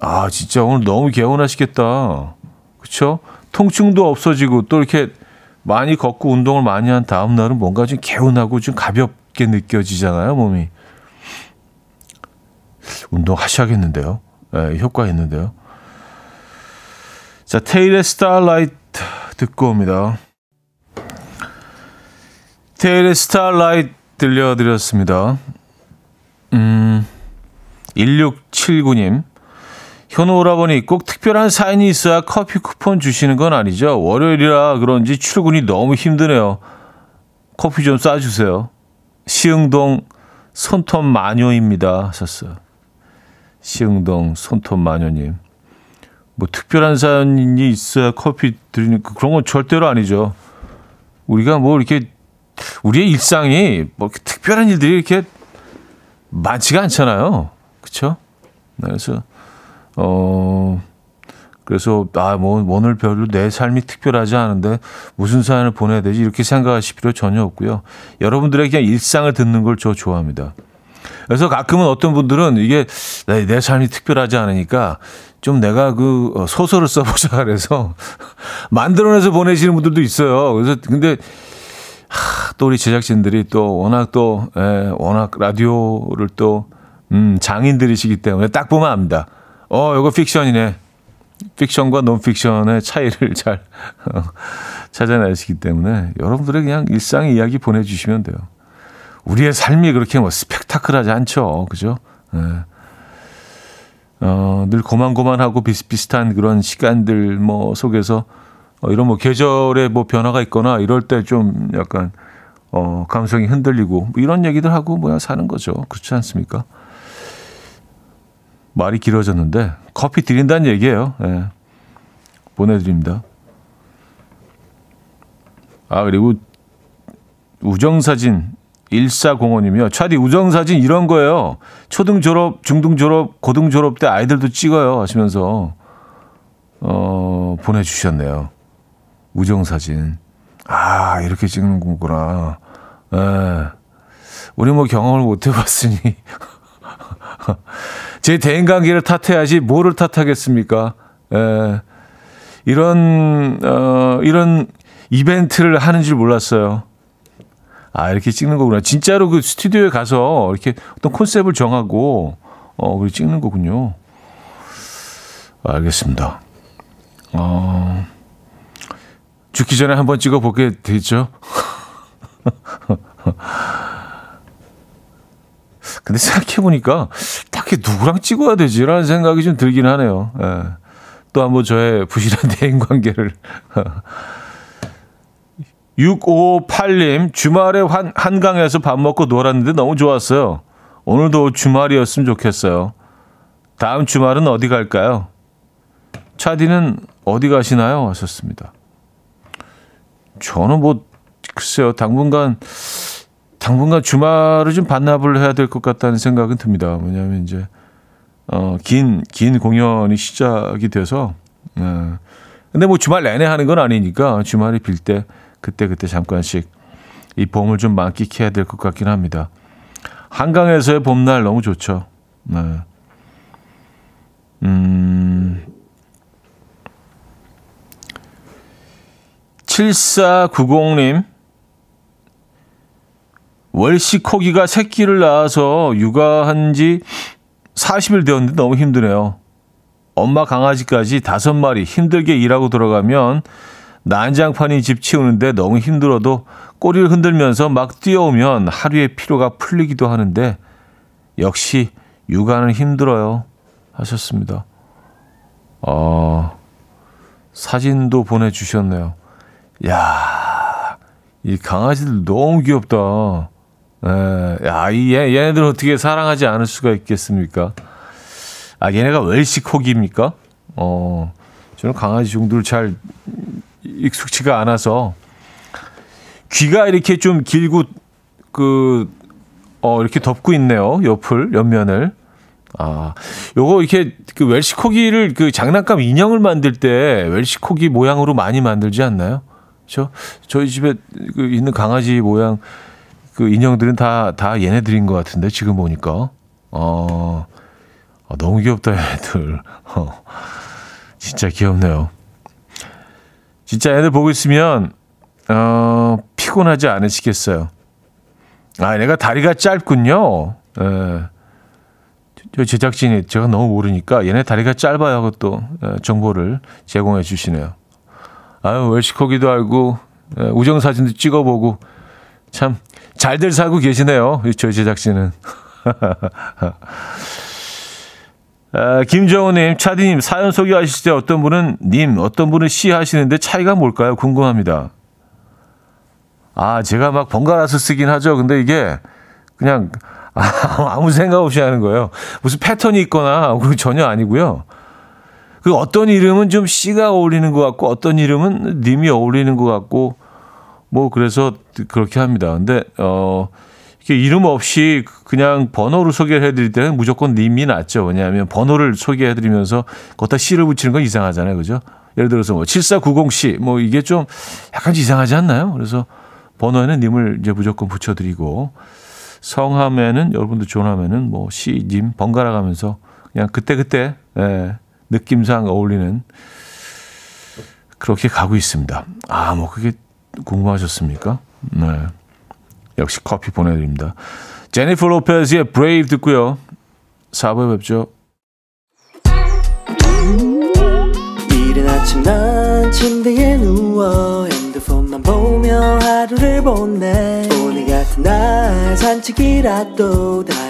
아, 진짜 오늘 너무 개운하시겠다. 그쵸? 통증도 없어지고 또 이렇게 많이 걷고 운동을 많이 한 다음 날은 뭔가 좀 개운하고 좀 가볍게 느껴지잖아요, 몸이. 운동 하셔야겠는데요. 네, 효과 있는데요. 자, 태일의 Starlight 듣고 옵니다. 태일의 Starlight 들려드렸습니다. 음, 1679님. 현우 오라버니 꼭 특별한 사연이 있어야 커피 쿠폰 주시는 건 아니죠. 월요일이라 그런지 출근이 너무 힘드네요. 커피 좀 쏴주세요. 시흥동 손톱 마녀입니다. 하셨어요. 시흥동 손톱 마녀님. 뭐 특별한 사연이 있어야 커피 드리는 그- 그런 건 절대로 아니죠. 우리가 뭐 이렇게 우리의 일상이 뭐 이렇게 특별한 일들이 이렇게 많지가 않잖아요. 그렇죠? 그래서 어 그래서 아뭐 오늘 별로 내 삶이 특별하지 않은데 무슨 사연을 보내야 되지 이렇게 생각하실 필요 전혀 없고요. 여러분들의 그냥 일상을 듣는 걸 저 좋아합니다. 그래서 가끔은 어떤 분들은 이게 내, 내 삶이 특별하지 않으니까 좀 내가 그 어, 소설을 써보자 그래서 만들어내서 보내시는 분들도 있어요. 그래서 근데 하, 또 우리 제작진들이 또 워낙 또 예, 워낙 라디오를 또 음, 장인들이시기 때문에 딱 보면 압니다. 어, 이거 픽션이네. 픽션과 논픽션의 차이를 잘 어, 찾아내시기 때문에 여러분들의 그냥 일상 이야기 보내주시면 돼요. 우리의 삶이 그렇게 뭐 스펙타클하지 않죠. 그죠? 예. 어, 늘 고만고만하고 비슷비슷한 그런 시간들 뭐 속에서 어, 이런 뭐 계절의 뭐 변화가 있거나 이럴 때 좀 약간 어, 감성이 흔들리고 뭐 이런 얘기들 하고 뭐야 사는 거죠. 그렇지 않습니까? 말이 길어졌는데 커피 드린다는 얘기예요. 예. 보내드립니다. 아 그리고 우정사진 1405님이요. 차디 우정사진 이런 거예요. 초등 졸업, 중등 졸업, 고등 졸업 때 아이들도 찍어요 하시면서 어, 보내주셨네요. 우정사진. 아 이렇게 찍는 거구나. 예. 우리 뭐 경험을 못 해봤으니 제 대인 관계를 탓해야지 뭐를 탓하겠습니까? 에, 이런 어, 이런 이벤트를 하는 줄 몰랐어요. 아 이렇게 찍는 거구나. 진짜로 그 스튜디오에 가서 이렇게 어떤 컨셉을 정하고 어 그렇게 찍는 거군요. 알겠습니다. 어, 죽기 전에 한번 찍어보게 되죠. 근데 생각해보니까 딱히 누구랑 찍어야 되지라는 생각이 좀 들긴 하네요. 예. 또 한번 저의 부실한 대인 관계를. 658님, 주말에 한, 한강에서 밥 먹고 놀았는데 너무 좋았어요. 오늘도 주말이었으면 좋겠어요. 다음 주말은 어디 갈까요? 차디는 어디 가시나요? 하셨습니다. 저는 뭐, 글쎄요, 당분간, 당분간 주말을 좀 반납을 해야 될 것 같다는 생각은 듭니다. 왜냐하면 이제 어, 긴, 긴 공연이 시작이 돼서, 어, 근데 뭐 주말 내내 하는 건 아니니까 주말에 빌때 그때 그때 잠깐씩 이 봄을 좀 만끽해야 될 것 같긴 합니다. 한강에서의 봄날 너무 좋죠. 네. 음. 7490님. 월시코기가 새끼를 낳아서 육아한 지 40일 되었는데 너무 힘드네요. 엄마 강아지까지 다섯 마리 힘들게 일하고 들어가면 난장판이 집 치우는데 너무 힘들어도 꼬리를 흔들면서 막 뛰어오면 하루의 피로가 풀리기도 하는데 역시 육아는 힘들어요. 하셨습니다. 어, 사진도 보내주셨네요. 야, 이 강아지들 너무 귀엽다. 에, 야, 이 얘, 얘네들 어떻게 사랑하지 않을 수가 있겠습니까? 아, 얘네가 웰시 코기입니까? 어, 저는 강아지 종들 잘 익숙치가 않아서 귀가 이렇게 좀 길고 그, 어, 이렇게 덮고 있네요. 옆을, 옆면을. 아, 요거 이렇게 그 웰시 코기를 그 장난감 인형을 만들 때 웰시 코기 모양으로 많이 만들지 않나요? 저 저희 집에 그 있는 강아지 모양 그 인형들은 다, 다 얘네들인 것 같은데, 지금 보니까. 어, 어 너무 귀엽다, 얘네들. 어, 진짜 귀엽네요. 진짜 애들 보고 있으면, 어, 피곤하지 않으시겠어요. 아, 내가 다리가 짧군요. 예. 저 제작진이 제가 너무 모르니까 얘네 다리가 짧아요 하고 또 예, 정보를 제공해 주시네요. 아유, 웰시코기도 알고, 예, 우정 사진도 찍어보고, 참, 잘들 살고 계시네요. 저희 제작진은. 아, 김정우님, 차디님, 사연 소개하실 때 어떤 분은 님, 어떤 분은 씨 하시는데 차이가 뭘까요? 궁금합니다. 아, 제가 막 번갈아서 쓰긴 하죠. 근데 이게 그냥 아무 생각 없이 하는 거예요. 무슨 패턴이 있거나 전혀 아니고요. 그 어떤 이름은 좀 씨가 어울리는 것 같고 어떤 이름은 님이 어울리는 것 같고 뭐 그래서 그렇게 합니다. 근데 어 이름 없이 그냥 번호로 소개를 해드릴 때는 무조건 님이 낫죠. 왜냐하면 번호를 소개해드리면서 거기다 씨를 붙이는 건 이상하잖아요, 그죠? 예를 들어서 뭐 7490씨 뭐 이게 좀 약간 이상하지 않나요? 그래서 번호에는 님을 이제 무조건 붙여드리고 성함에는 여러분들 존함에는 뭐 씨, 님 번갈아 가면서 그냥 그때그때 예, 느낌상 어울리는 그렇게 가고 있습니다. 아, 뭐 그게 궁금하셨습니까? 네. 역시 커피 보내드립니다. 제니퍼 로페즈의 Brave 듣고요. 4부에 뵙죠. 이른 아침 난 침대에 누워 핸드폰만 보며 하루를 보내 오늘 같은 날 산책이라도 다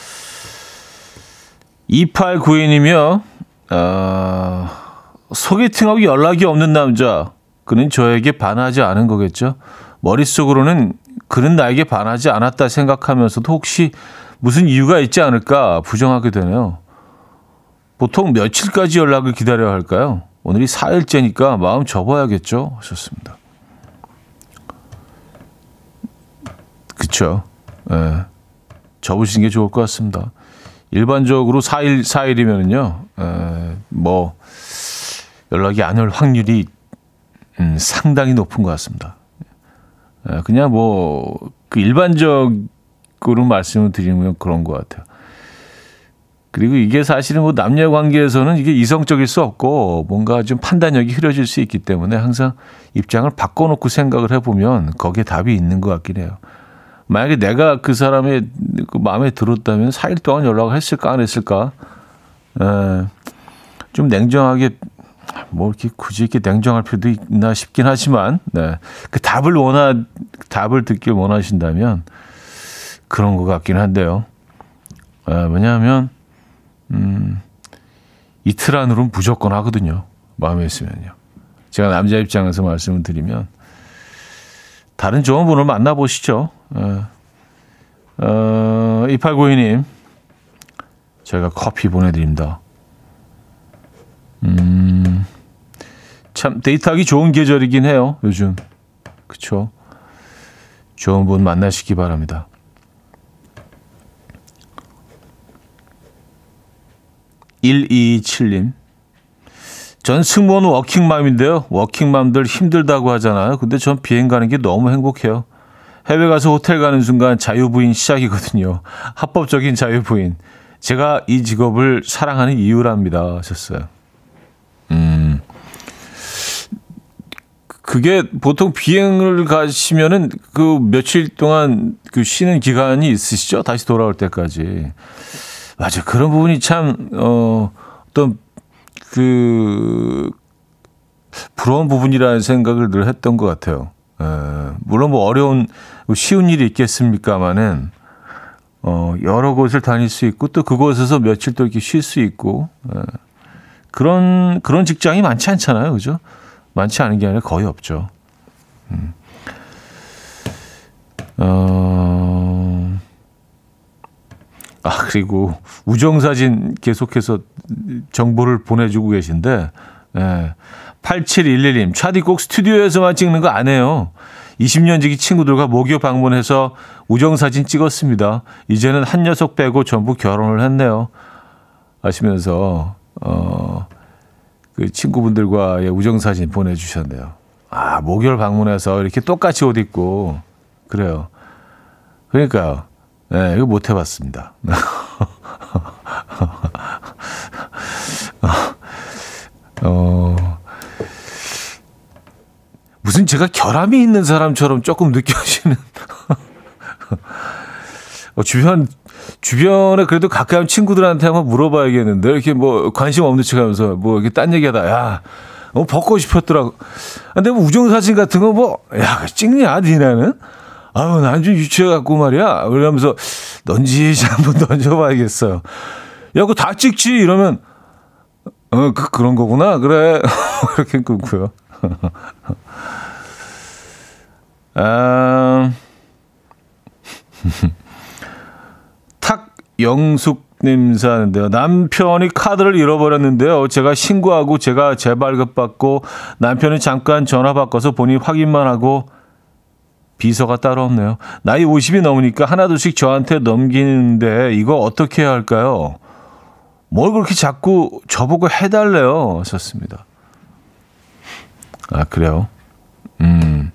2892님이요. 어, 소개팅하고 연락이 없는 남자. 그는 저에게 반하지 않은 거겠죠. 머릿속으로는 그는 나에게 반하지 않았다 생각하면서도 혹시 무슨 이유가 있지 않을까 부정하게 되네요. 보통 며칠까지 연락을 기다려야 할까요? 오늘이 4일째니까 마음 접어야겠죠? 하셨습니다. 그쵸. 예. 접으시는 게 좋을 것 같습니다. 일반적으로 4일, 4일이면은요, 에, 뭐, 연락이 안 올 확률이, 음, 상당히 높은 것 같습니다. 에, 그냥 뭐, 그 일반적으로 말씀을 드리면 그런 것 같아요. 그리고 이게 사실은 뭐 남녀 관계에서는 이게 이성적일 수 없고 뭔가 좀 판단력이 흐려질 수 있기 때문에 항상 입장을 바꿔놓고 생각을 해보면 거기에 답이 있는 것 같긴 해요. 만약에 내가 그 사람의 그 마음에 들었다면 4일 동안 연락을 했을까 안 했을까? 에, 좀 냉정하게 뭐 이렇게 굳이 이렇게 냉정할 필요도 있나 싶긴 하지만 네. 그 답을 원하 답을 듣길 원하신다면 그런 것 같긴 한데요. 에, 왜냐하면 음, 이틀 안으로는 무조건 하거든요. 마음에 있으면요. 제가 남자 입장에서 말씀을 드리면 다른 좋은 분을 만나보시죠. 어, 어, 2892님, 저희가 커피 보내드립니다. 음, 참, 데이트하기 좋은 계절이긴 해요, 요즘. 그쵸? 좋은 분 만나시기 바랍니다. 1227님. 전 승무원 워킹맘인데요. 워킹맘들 힘들다고 하잖아요. 근데 전 비행 가는 게 너무 행복해요. 해외 가서 호텔 가는 순간 자유부인 시작이거든요. 합법적인 자유부인. 제가 이 직업을 사랑하는 이유랍니다. 하셨어요. 음. 그게 보통 비행을 가시면은 그 며칠 동안 그 쉬는 기간이 있으시죠? 다시 돌아올 때까지. 맞아. 그런 부분이 참, 어, 어떤 그, 부러운 부분이라는 생각을 늘 했던 것 같아요. 에, 물론 뭐 어려운, 쉬운 일이 있겠습니까마는, 어, 여러 곳을 다닐 수 있고, 또 그곳에서 며칠 또 이렇게 쉴 수 있고, 에, 그런, 그런 직장이 많지 않잖아요. 그죠? 많지 않은 게 아니라 거의 없죠. 음. 어, 아, 그리고 우정사진 계속해서 정보를 보내주고 계신데, 예. 8711님, 차디 꼭 스튜디오에서만 찍는 거 안 해요. 20년 지기 친구들과 모교 방문해서 우정사진 찍었습니다. 이제는 한 녀석 빼고 전부 결혼을 했네요. 하시면서, 어, 그 친구분들과의 우정사진 보내주셨네요. 아, 목요일 방문해서 이렇게 똑같이 옷 입고, 그래요. 그러니까요. 네, 이거 못 해봤습니다. 어, 무슨 제가 결함이 있는 사람처럼 조금 느껴지는. 어, 주변, 주변에 그래도 가까운 친구들한테 한번 물어봐야겠는데, 이렇게 뭐 관심 없는 척 하면서 뭐 이렇게 딴 얘기 하다, 야, 어, 벗고 싶었더라고. 근데 뭐 우정사진 같은 거 뭐, 야, 찍냐, 니네는? 아유, 난 좀 유치해갖고 말이야. 그러면서 넌지시 한번 던져봐야겠어요. 야, 그거 다 찍지? 이러면, 어, 그, 그런 거구나. 그래. 이렇게 끊고요. 아, 탁영숙 님 사는데요. 남편이 카드를 잃어버렸는데요. 제가 신고하고 제가 재발급받고 남편은 잠깐 전화 바꿔서 본인 확인만 하고 비서가 따로 없네요. 나이 50이 넘으니까 하나둘씩 저한테 넘기는데 이거 어떻게 해야 할까요? 뭘 그렇게 자꾸 저보고 해달래요. 썼습니다. 아, 그래요? 음,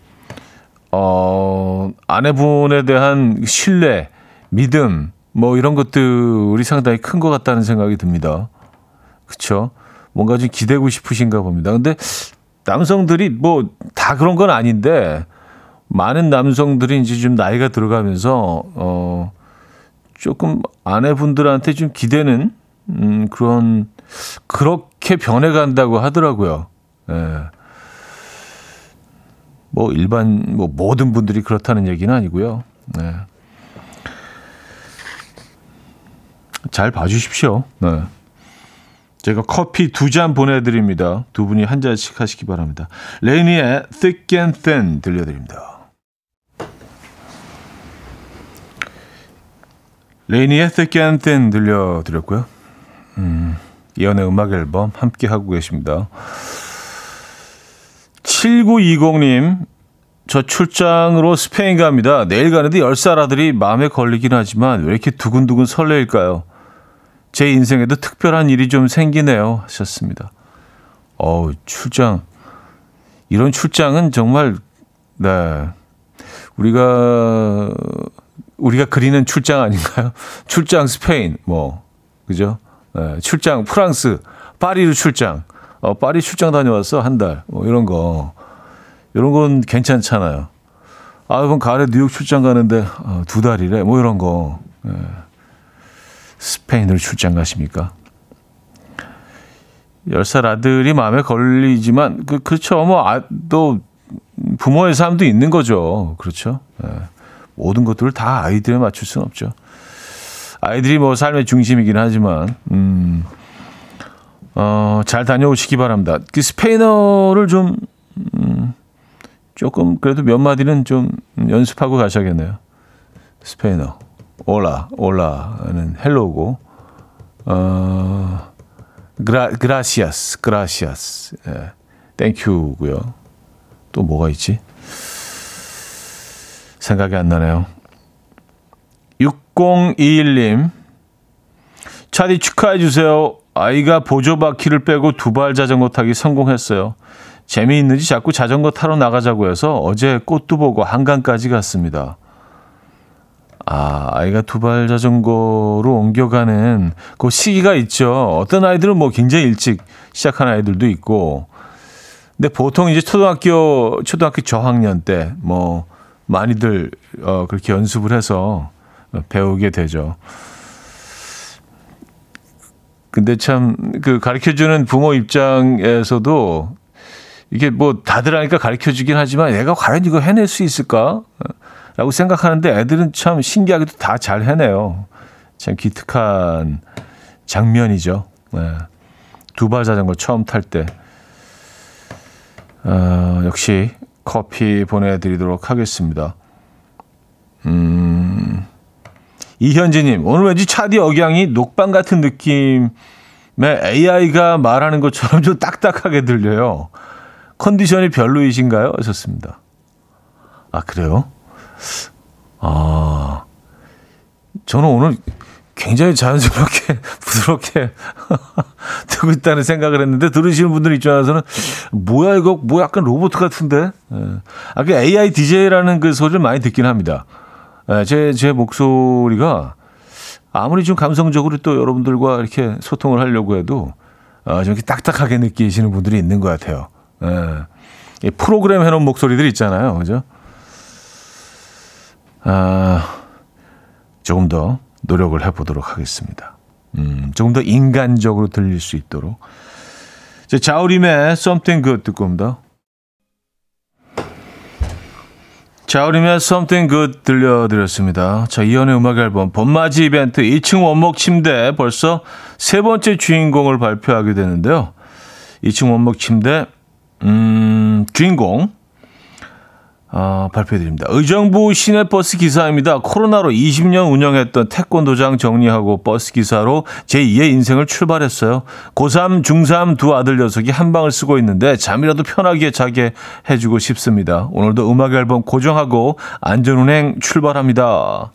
어, 아내분에 대한 신뢰, 믿음, 뭐 이런 것들이 상당히 큰 것 같다는 생각이 듭니다. 그쵸? 뭔가 좀 기대고 싶으신가 봅니다. 근데 남성들이 뭐 다 그런 건 아닌데 많은 남성들이 이제 좀 나이가 들어가면서 어 조금 아내분들한테 좀 기대는 음 그런 그렇게 변해간다고 하더라고요. 예. 뭐 일반 뭐 모든 분들이 그렇다는 얘기는 아니고요. 네. 잘 봐주십시오. 네. 제가 커피 두 잔 보내드립니다. 두 분이 한 잔씩 하시기 바랍니다. LANY의 Thick and Thin 들려드립니다. LANY의 Thick and Thin 들려드렸고요. 음, 이연의 음악 앨범 함께 하고 계십니다. 7920님, 저 출장으로 스페인 갑니다. 내일 가는데 10살 아들이 마음에 걸리긴 하지만 왜 이렇게 두근두근 설레일까요? 제 인생에도 특별한 일이 좀 생기네요. 하셨습니다. 어우, 출장. 이런 출장은 정말, 네. 우리가, 우리가 그리는 출장 아닌가요? 출장 스페인, 뭐, 그죠? 네, 출장 프랑스, 파리로 출장. 어, 파리 출장 다녀왔어, 한 달. 뭐, 이런 거. 이런 건 괜찮잖아요. 아, 이번 가을에 뉴욕 출장 가는데, 어, 두 달이래. 뭐, 이런 거. 예. 스페인으로 출장 가십니까? 10살 아들이 마음에 걸리지만, 그, 그렇죠. 뭐, 아, 또, 부모의 삶도 있는 거죠. 그렇죠. 예. 모든 것들을 다 아이들에 맞출 수는 없죠. 아이들이 뭐 삶의 중심이긴 하지만, 음, 어, 잘 다녀오시기 바랍니다. 그 스페인어를 좀, 음, 조금 그래도 몇 마디는 좀 연습하고 가셔야겠네요. 스페인어. 올라, 올라는 헬로고, 어, 그라, 그라시아스, 그라시아스. 예, 땡큐고요. 또 뭐가 있지? 생각이 안 나네요. 6021님. 차디 축하해 주세요. 아이가 보조 바퀴를 빼고 두 발 자전거 타기 성공했어요. 재미있는지 자꾸 자전거 타러 나가자고 해서 어제 꽃도 보고 한강까지 갔습니다. 아, 아이가 두 발 자전거로 옮겨가는 그 시기가 있죠. 어떤 아이들은 뭐 굉장히 일찍 시작한 아이들도 있고. 근데 보통 이제 초등학교, 초등학교 저학년 때 뭐 많이들 어, 그렇게 연습을 해서 배우게 되죠. 근데 참 그 가르쳐 주는 부모 입장에서도 이게 뭐 다들 하니까 가르쳐 주긴 하지만 얘가 과연 이거 해낼 수 있을까? 라고 생각하는데 애들은 참 신기하게도 다 잘 해내요. 참 기특한 장면이죠. 네. 두발 자전거 처음 탈 때. 어, 역시 커피 보내드리도록 하겠습니다. 음, 이현진님, 오늘 왠지 차디 억양이 녹방 같은 느낌의 AI가 말하는 것처럼 좀 딱딱하게 들려요. 컨디션이 별로이신가요? 하셨습니다. 아, 그래요? 아, 저는 오늘 굉장히 자연스럽게, 부드럽게 듣고 있다는 생각을 했는데, 들으시는 분들 입장에서는, 뭐야, 이거, 뭐 약간 로봇 같은데? 예. 아, 그 AI DJ라는 그 소리를 많이 듣긴 합니다. 예, 제, 제 목소리가 아무리 좀 감성적으로 또 여러분들과 이렇게 소통을 하려고 해도, 어, 좀 이렇게 딱딱하게 느끼시는 분들이 있는 것 같아요. 예. 이 프로그램 해놓은 목소리들 있잖아요. 그죠? 아, 조금 더 노력을 해보도록 하겠습니다. 음, 조금 더 인간적으로 들릴 수 있도록. 자, 자우림의 Something Good 듣고 옵니다. 자우림의 Something Good 들려드렸습니다. 자, 이연의 음악 앨범 봄맞이 이벤트 2층 원목 침대 벌써 세 번째 주인공을 발표하게 되는데요. 2층 원목 침대 음, 주인공 아, 발표해드립니다. 의정부 시내버스 기사입니다. 코로나로 20년 운영했던 태권도장 정리하고 버스 기사로 제2의 인생을 출발했어요. 고3, 중3 두 아들 녀석이 한 방을 쓰고 있는데 잠이라도 편하게 자게 해주고 싶습니다. 오늘도 음악 앨범 고정하고 안전운행 출발합니다.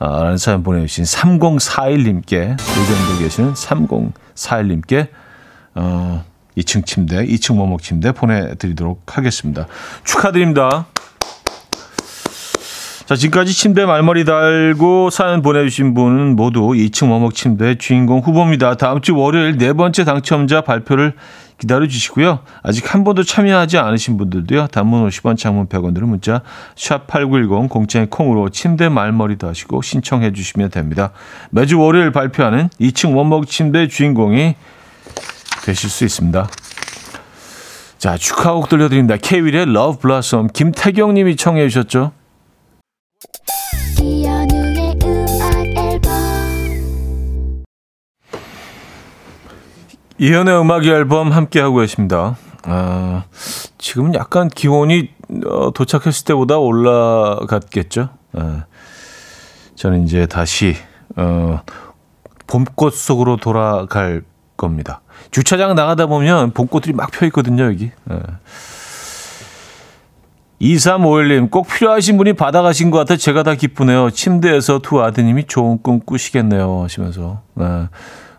아, 라는 사연 보내주신 3041님께, 의정부에 계시는 3041님께, 어, 2층 침대, 2층 원목 침대 보내드리도록 하겠습니다. 축하드립니다. 자, 지금까지 침대 말머리 달고 사연 보내주신 분은 모두 2층 원목 침대 주인공 후보입니다. 다음 주 월요일 네 번째 당첨자 발표를 기다려 주시고요. 아직 한 번도 참여하지 않으신 분들도요. 단문 50원, 장문 100원 들은 문자 샵8910 공짜의 콩으로 침대 말머리 다시고 신청해 주시면 됩니다. 매주 월요일 발표하는 2층 원목 침대 주인공이 되실 수 있습니다. 자, 축하곡 들려드립니다. 케이윌의 Love Blossom 김태경 님이 청해 주셨죠. 이현우의 음악 앨범 이현의 음악 앨범 함께 하고 계십니다. 아, 지금은 약간 기온이 어, 도착했을 때보다 올라갔겠죠. 아, 저는 이제 다시 어, 봄꽃 속으로 돌아갈 겁니다. 주차장 나가다 보면 봄꽃들이 막 펴 있거든요, 여기. 예. 2351님, 꼭 필요하신 분이 받아가신 것 같아 제가 다 기쁘네요. 침대에서 두 아드님이 좋은 꿈 꾸시겠네요. 하시면서. 네.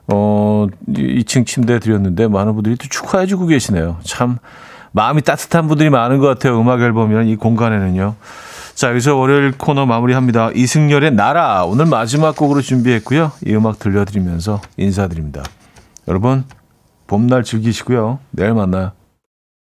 어, 2층 침대 드렸는데 많은 분들이 또 축하해주고 계시네요. 참, 마음이 따뜻한 분들이 많은 것 같아요. 음악 앨범이란 이 공간에는요. 자, 여기서 월요일 코너 마무리합니다. 이승열의 나라. 오늘 마지막 곡으로 준비했고요. 이 음악 들려드리면서 인사드립니다. 여러분, 봄날 즐기시고요. 내일 만나요.